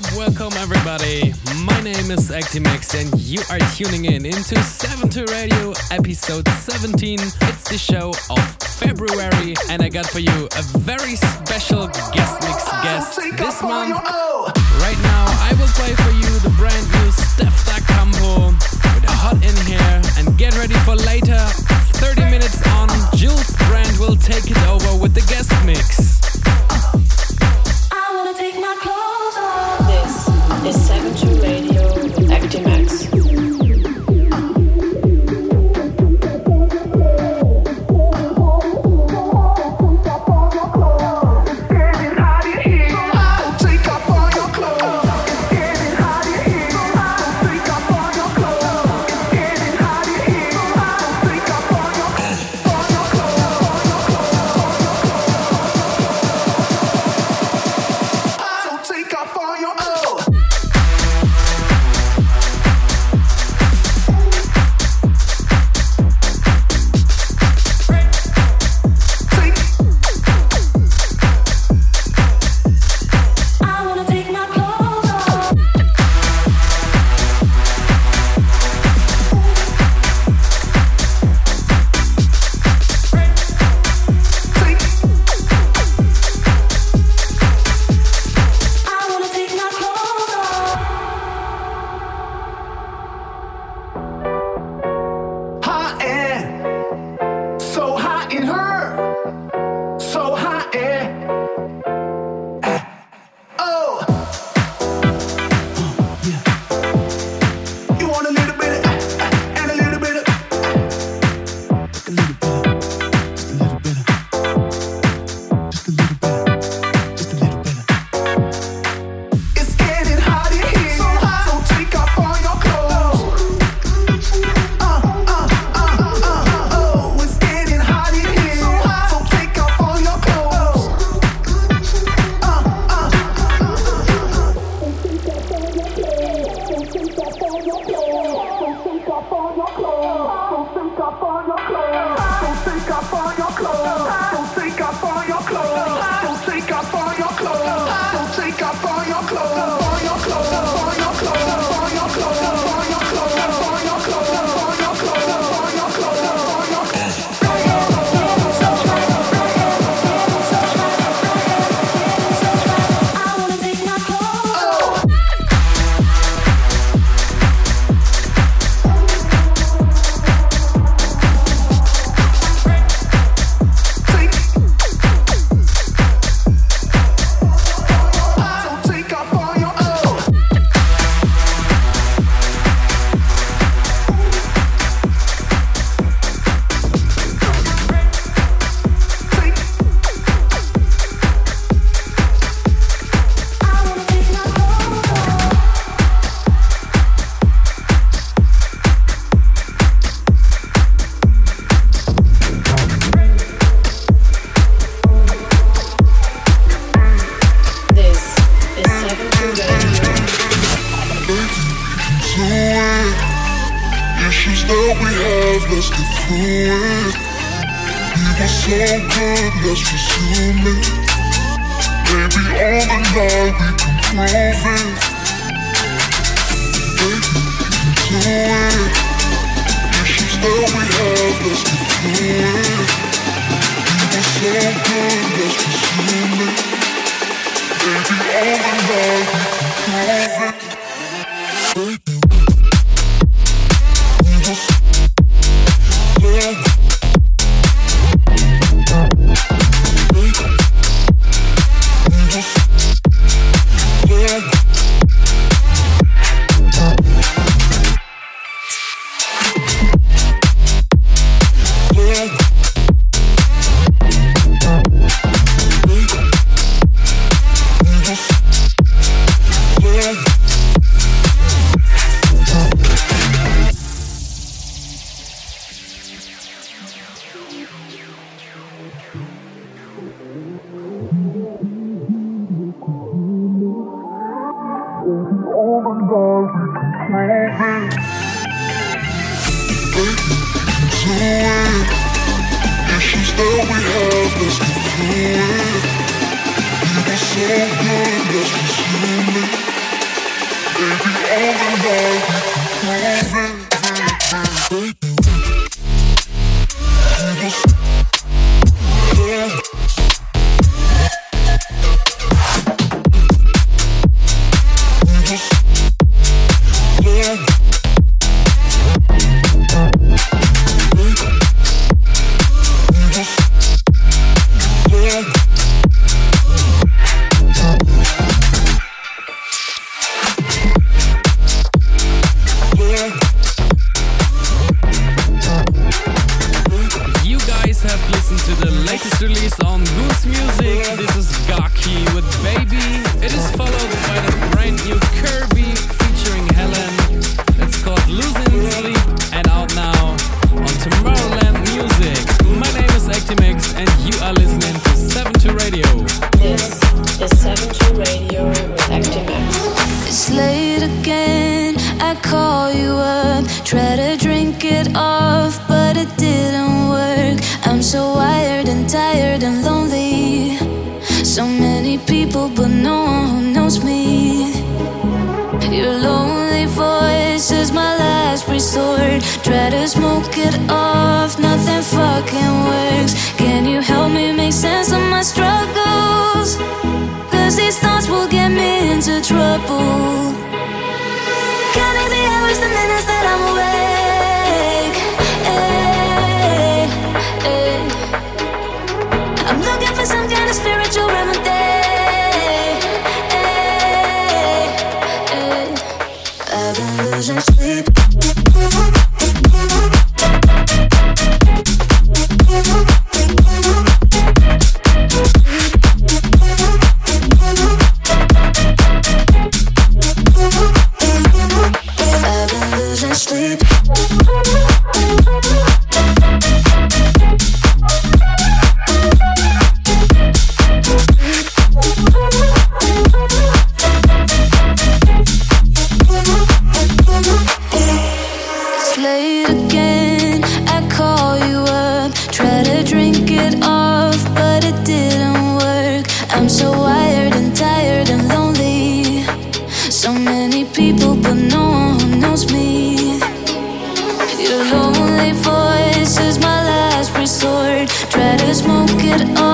up? Welcome everybody. My name is Actimax and you are tuning in into 72 Radio episode 17. It's the show of February and I got for you a very special guest mix guest this month. Right now I will play for you the brand new Steph Da Campo with a hot in here and get ready for later 30 minutes on Jules Brand will take it over with the guest mix. This is 72 Radio with Actimax. So oldies on Goose Music. This is Gaki with Baby. matters it all.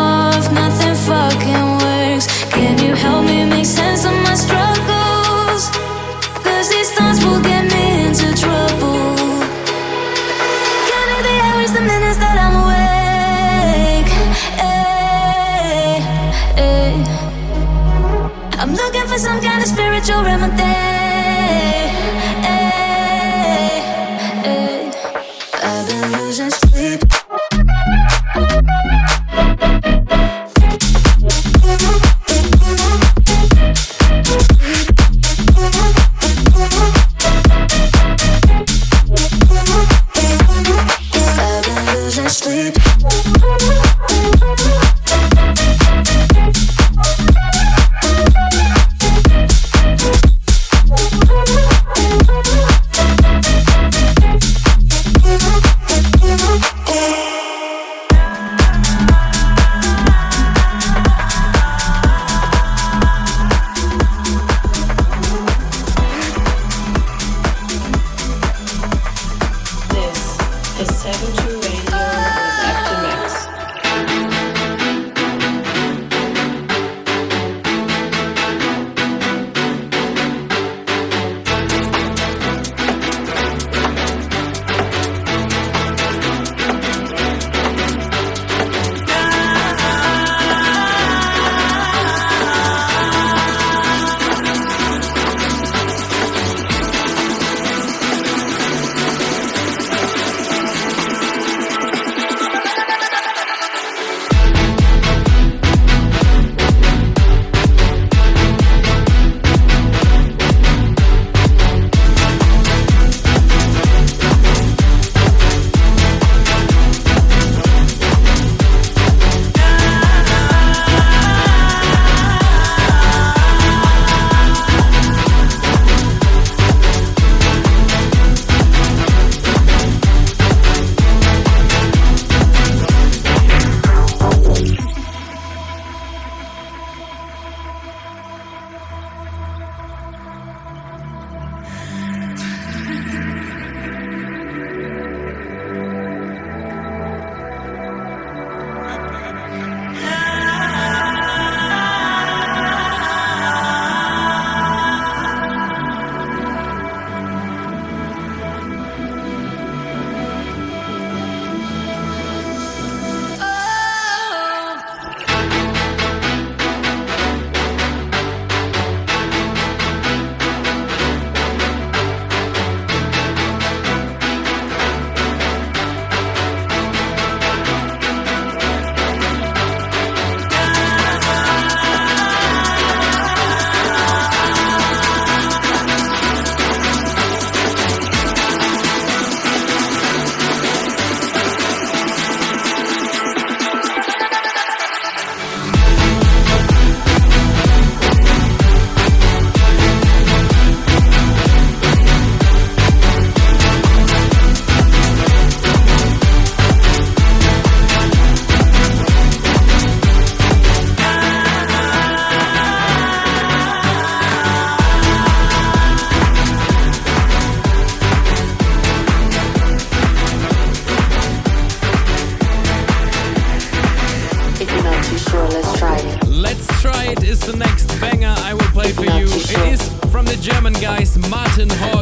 German guys Martin Horger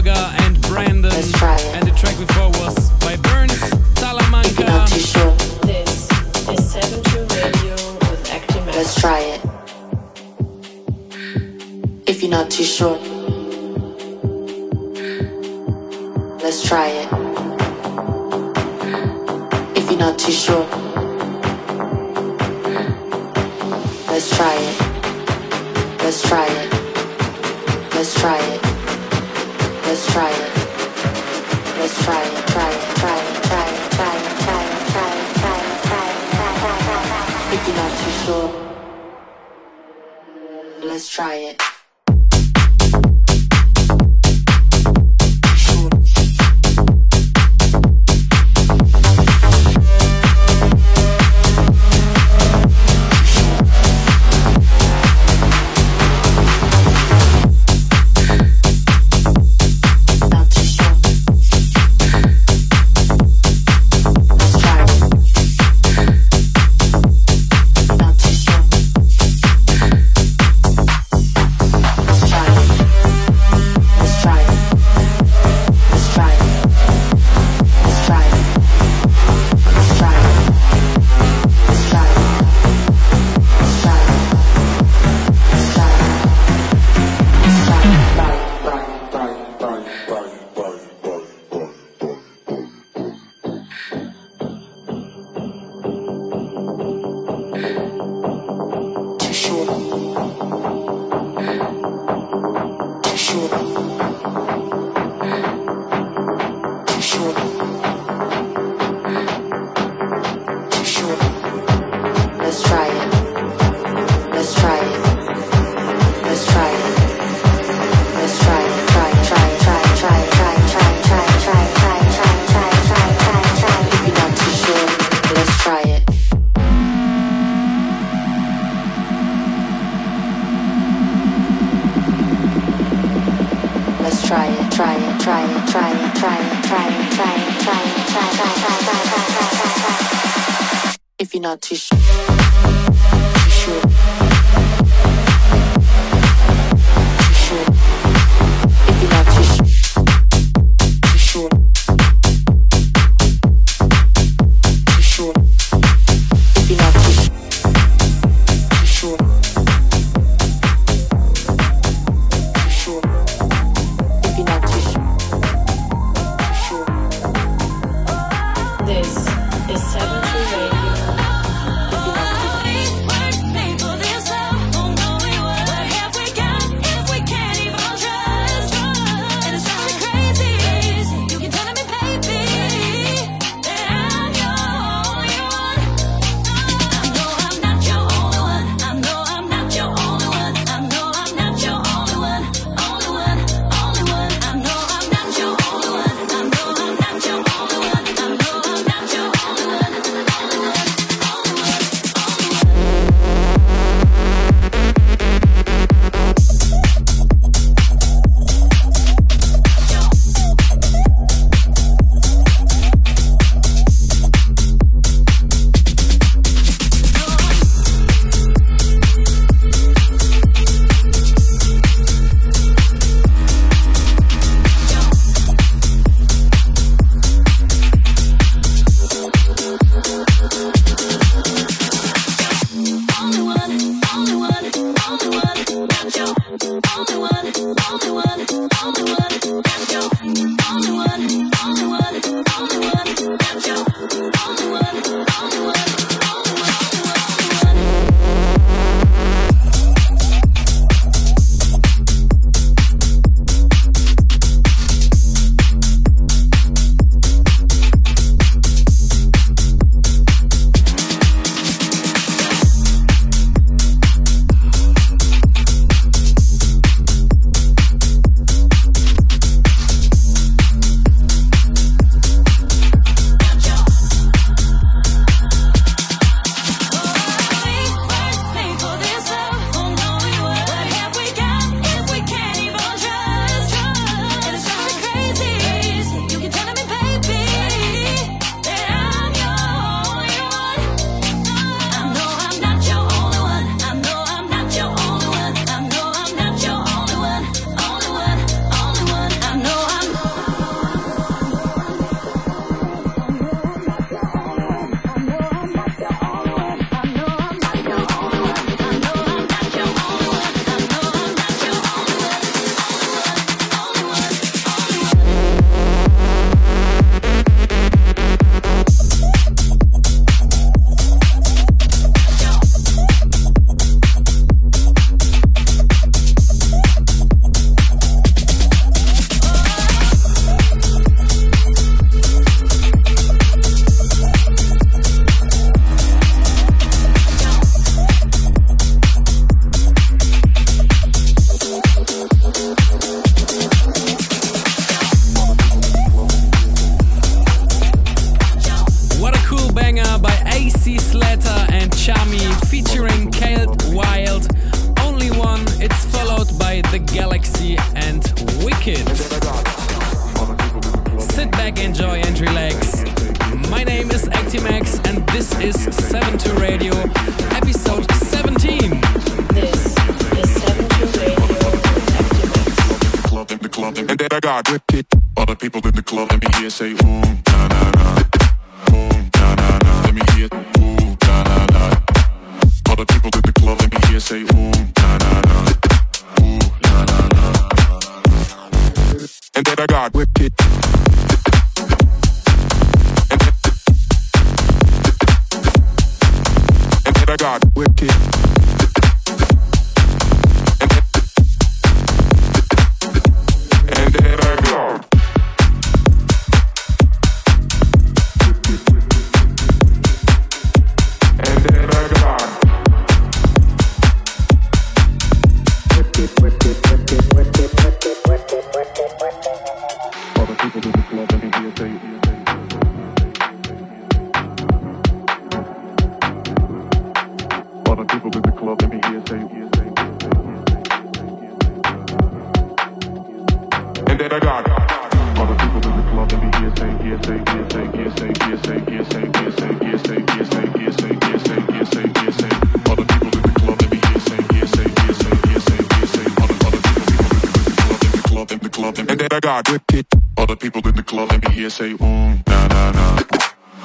I got whip it. All the people in the club, let me hear say, ooh, na na na,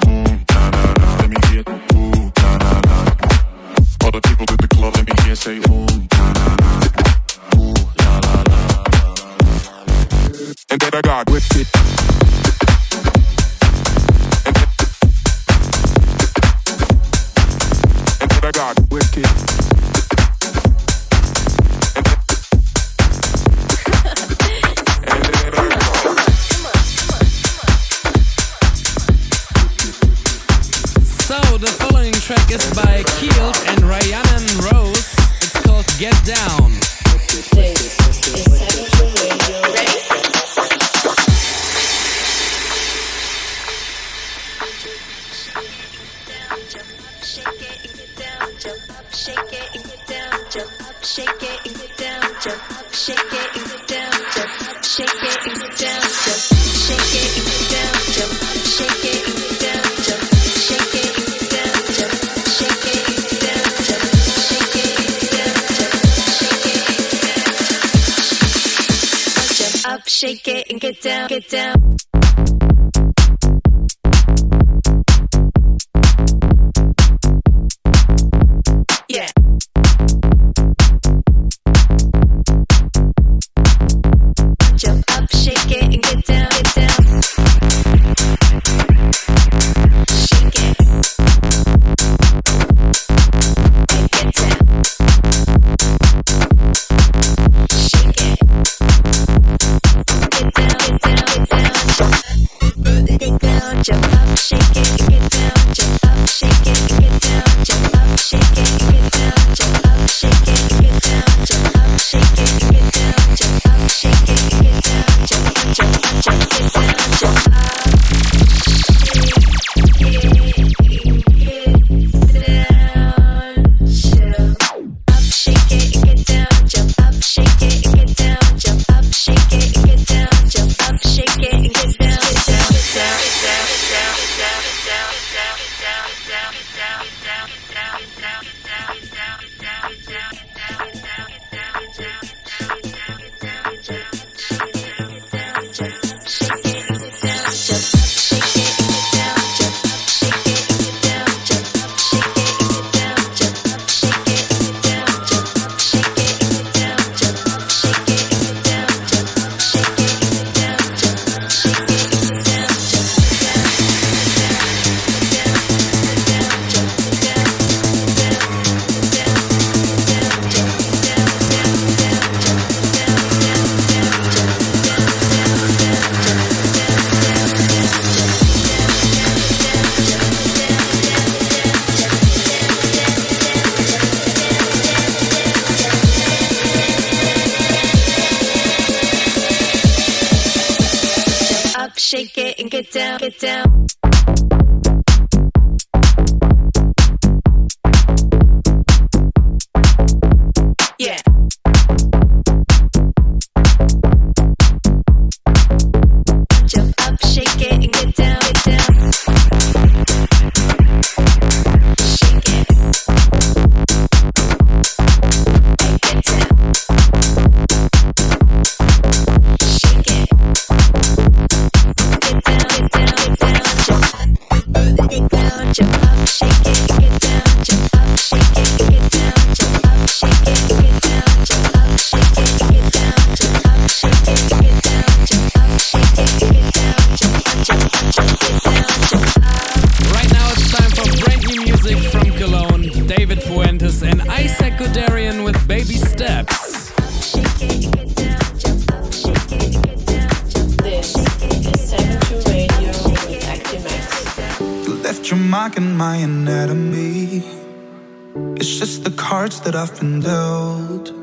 Ooh, na na na, Let me hear, ooh, na na na. All the people in the club, let me hear say, ooh, na na na, Ooh, na na na la, la, la. And then I got whipped it. track is by Keels and Ryan and Rose. It's called Get Down. shake it and get down, get down. that I've been dealt.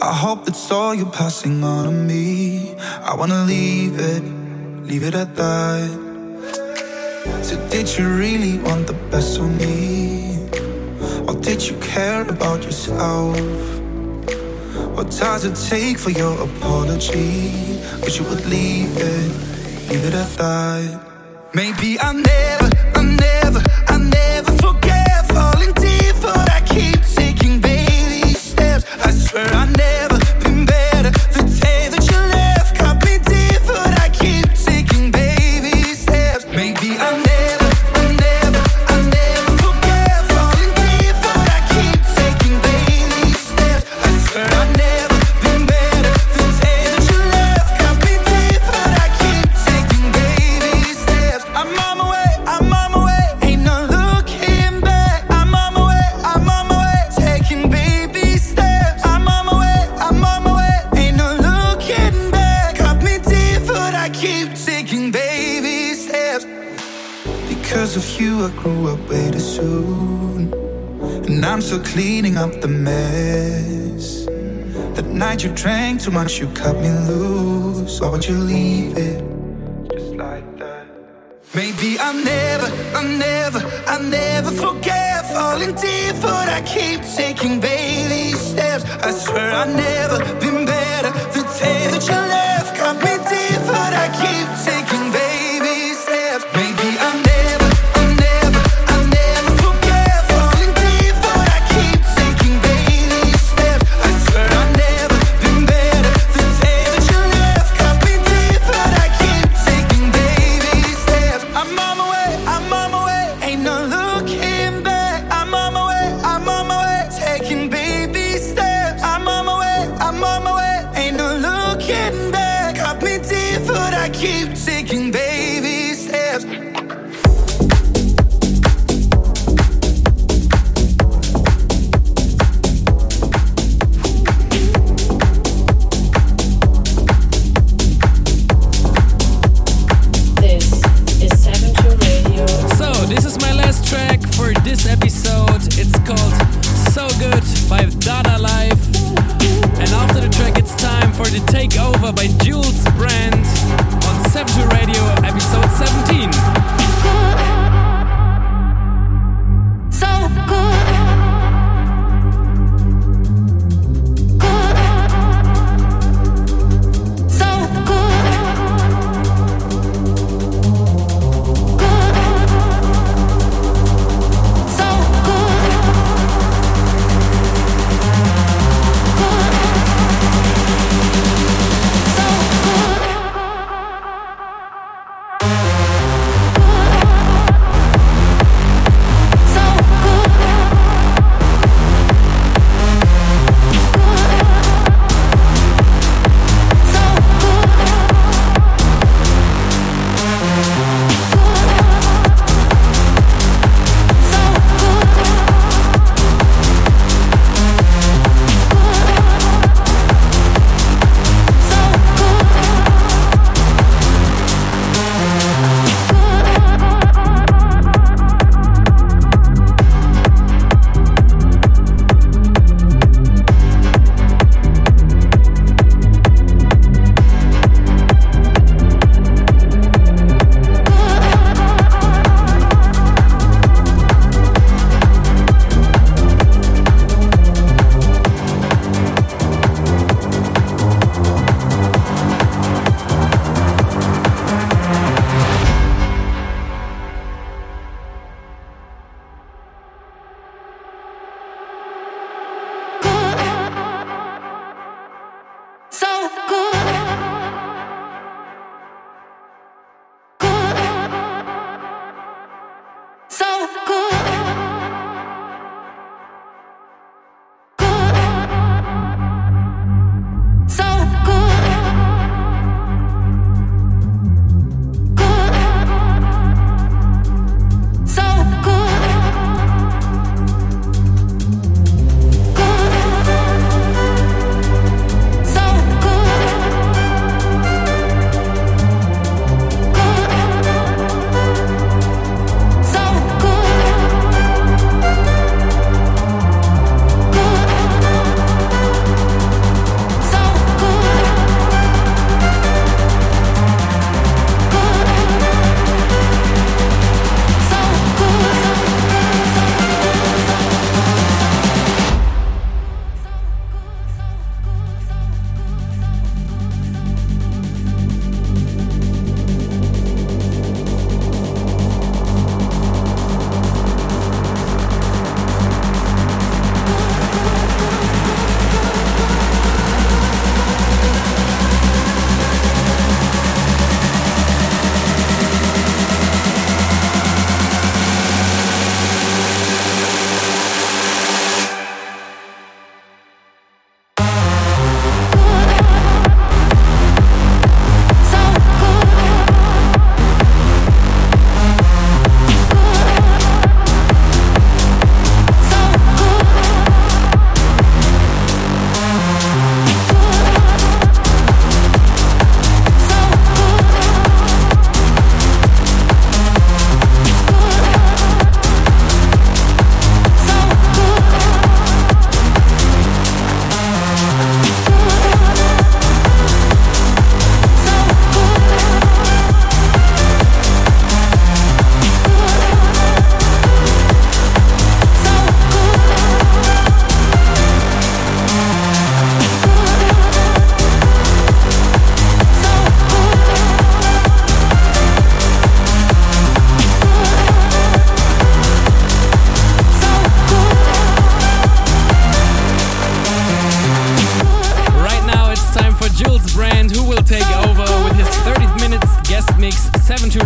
I hope it's all you're passing on to me. I wanna leave it, leave it at that. So, did you really want the best of me? Or did you care about yourself? What does it take for your apology? Wish you would leave it, leave it at that. Maybe I never, I never, I never forget falling. her. I never Because of you, I grew up way too soon. And I'm still cleaning up the mess. That night you drank too much, you cut me loose. Why would you leave it? Just like that. Maybe I'll never, I'll never, I'll never forget falling deep, but I keep taking baby steps. I swear I've never been better. The day that you left cut me deep, but I keep.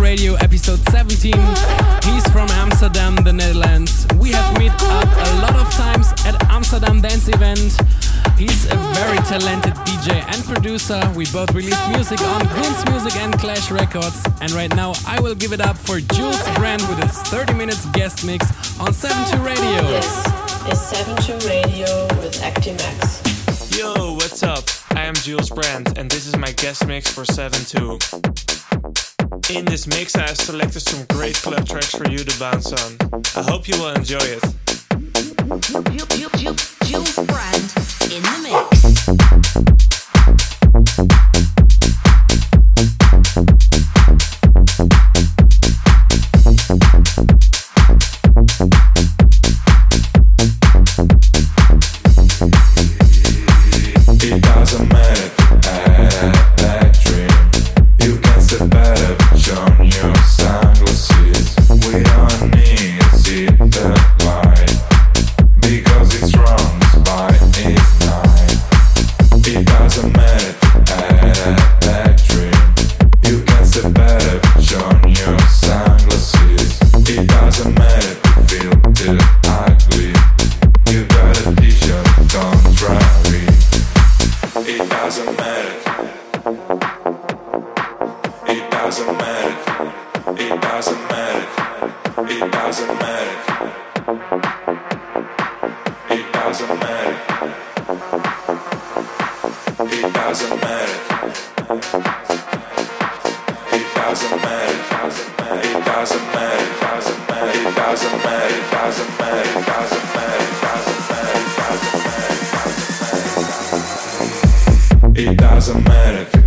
Radio, episode 17. He's from Amsterdam, the Netherlands. We have met up a lot of times at Amsterdam Dance Event. He's a very talented DJ and producer. We both released music on Prince Music and Clash Records. And right now, I will give it up for Jules Brand with his 30 minutes guest mix on 72 Radio. This it's 72 Radio with Actimax. Yo, what's up? I am Jules Brand, and this is my guest mix for 72. In this mix, I have selected some great club tracks for you to bounce on. I hope you will enjoy it. Jules in the mix. It doesn't matter.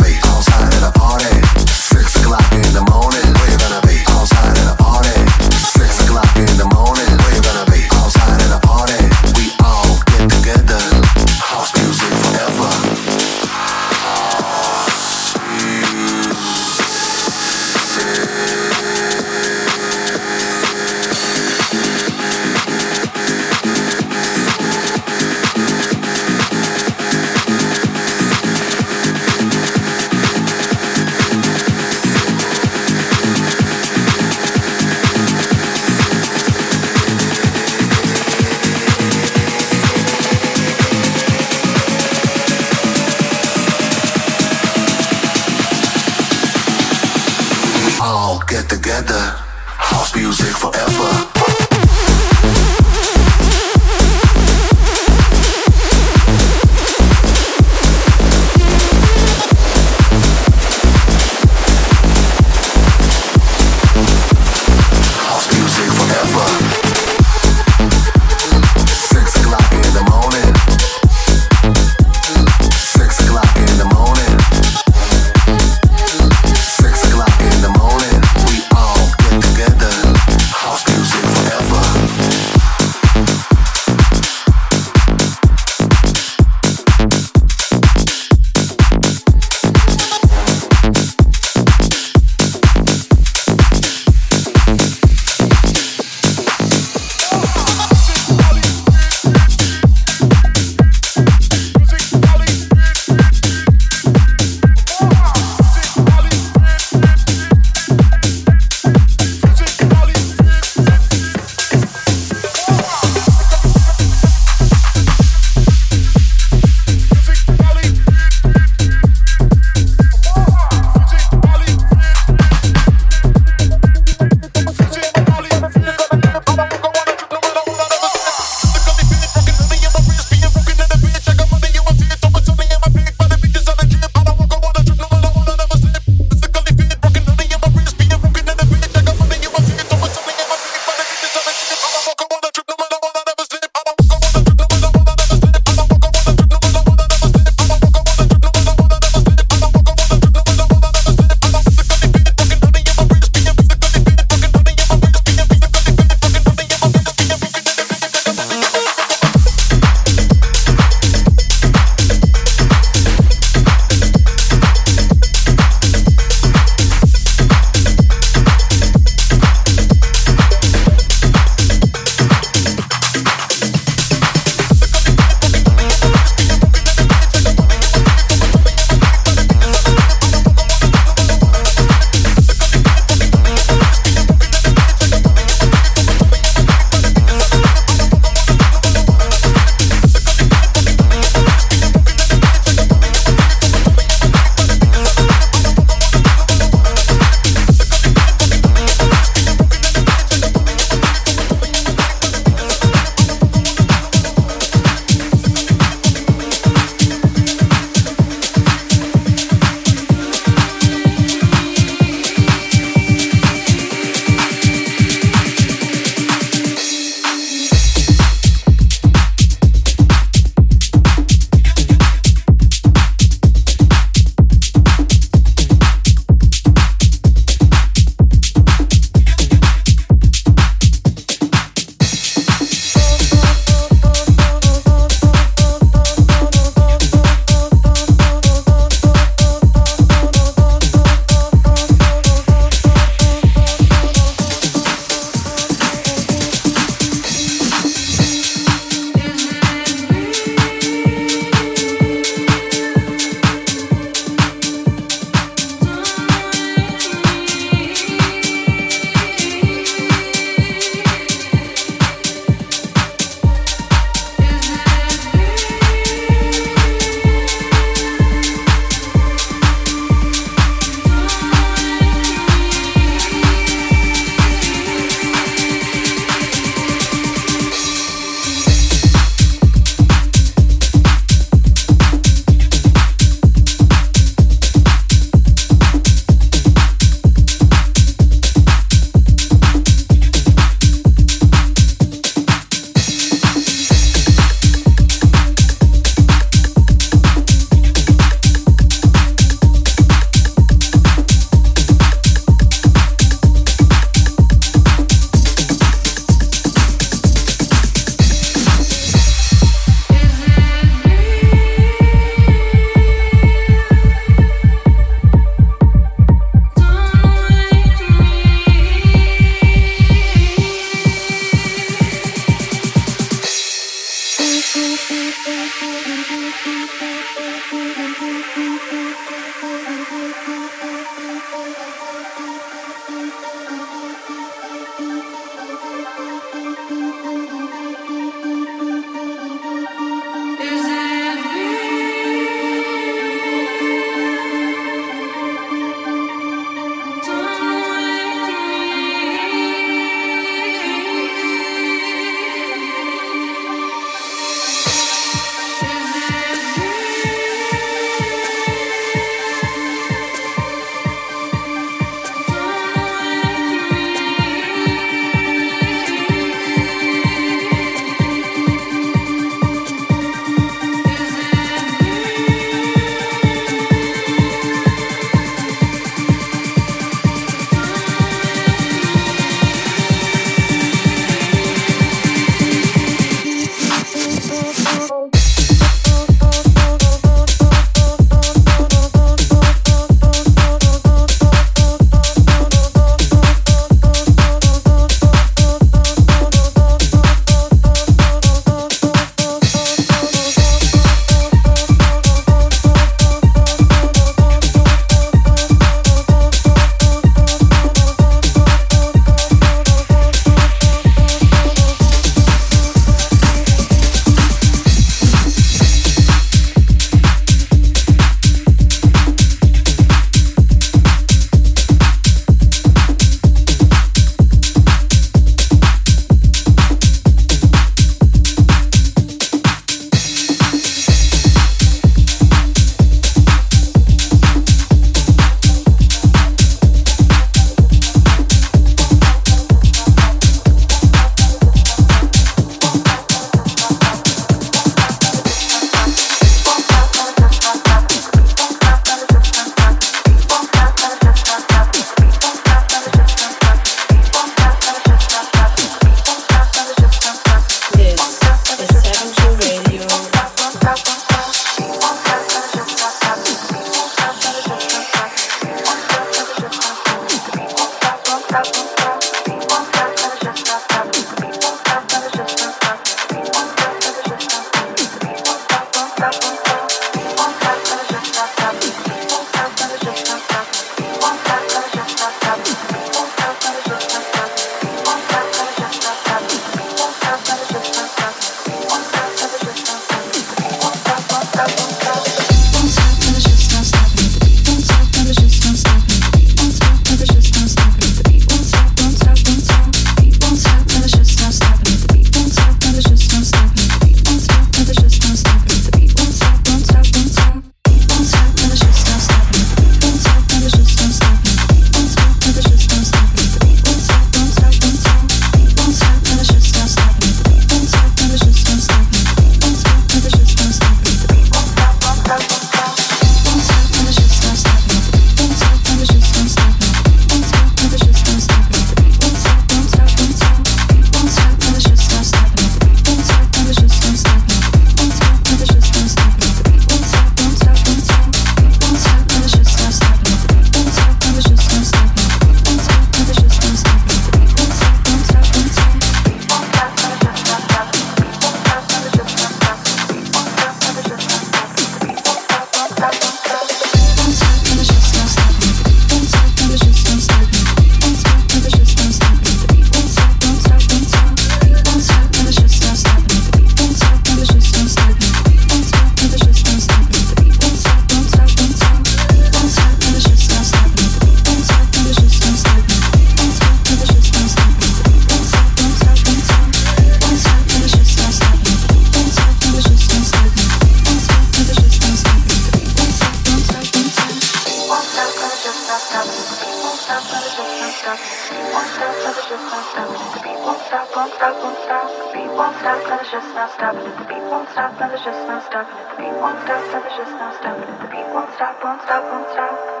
stop, stop, it's just no stop. The beat won't stop, won't stop, won't stop.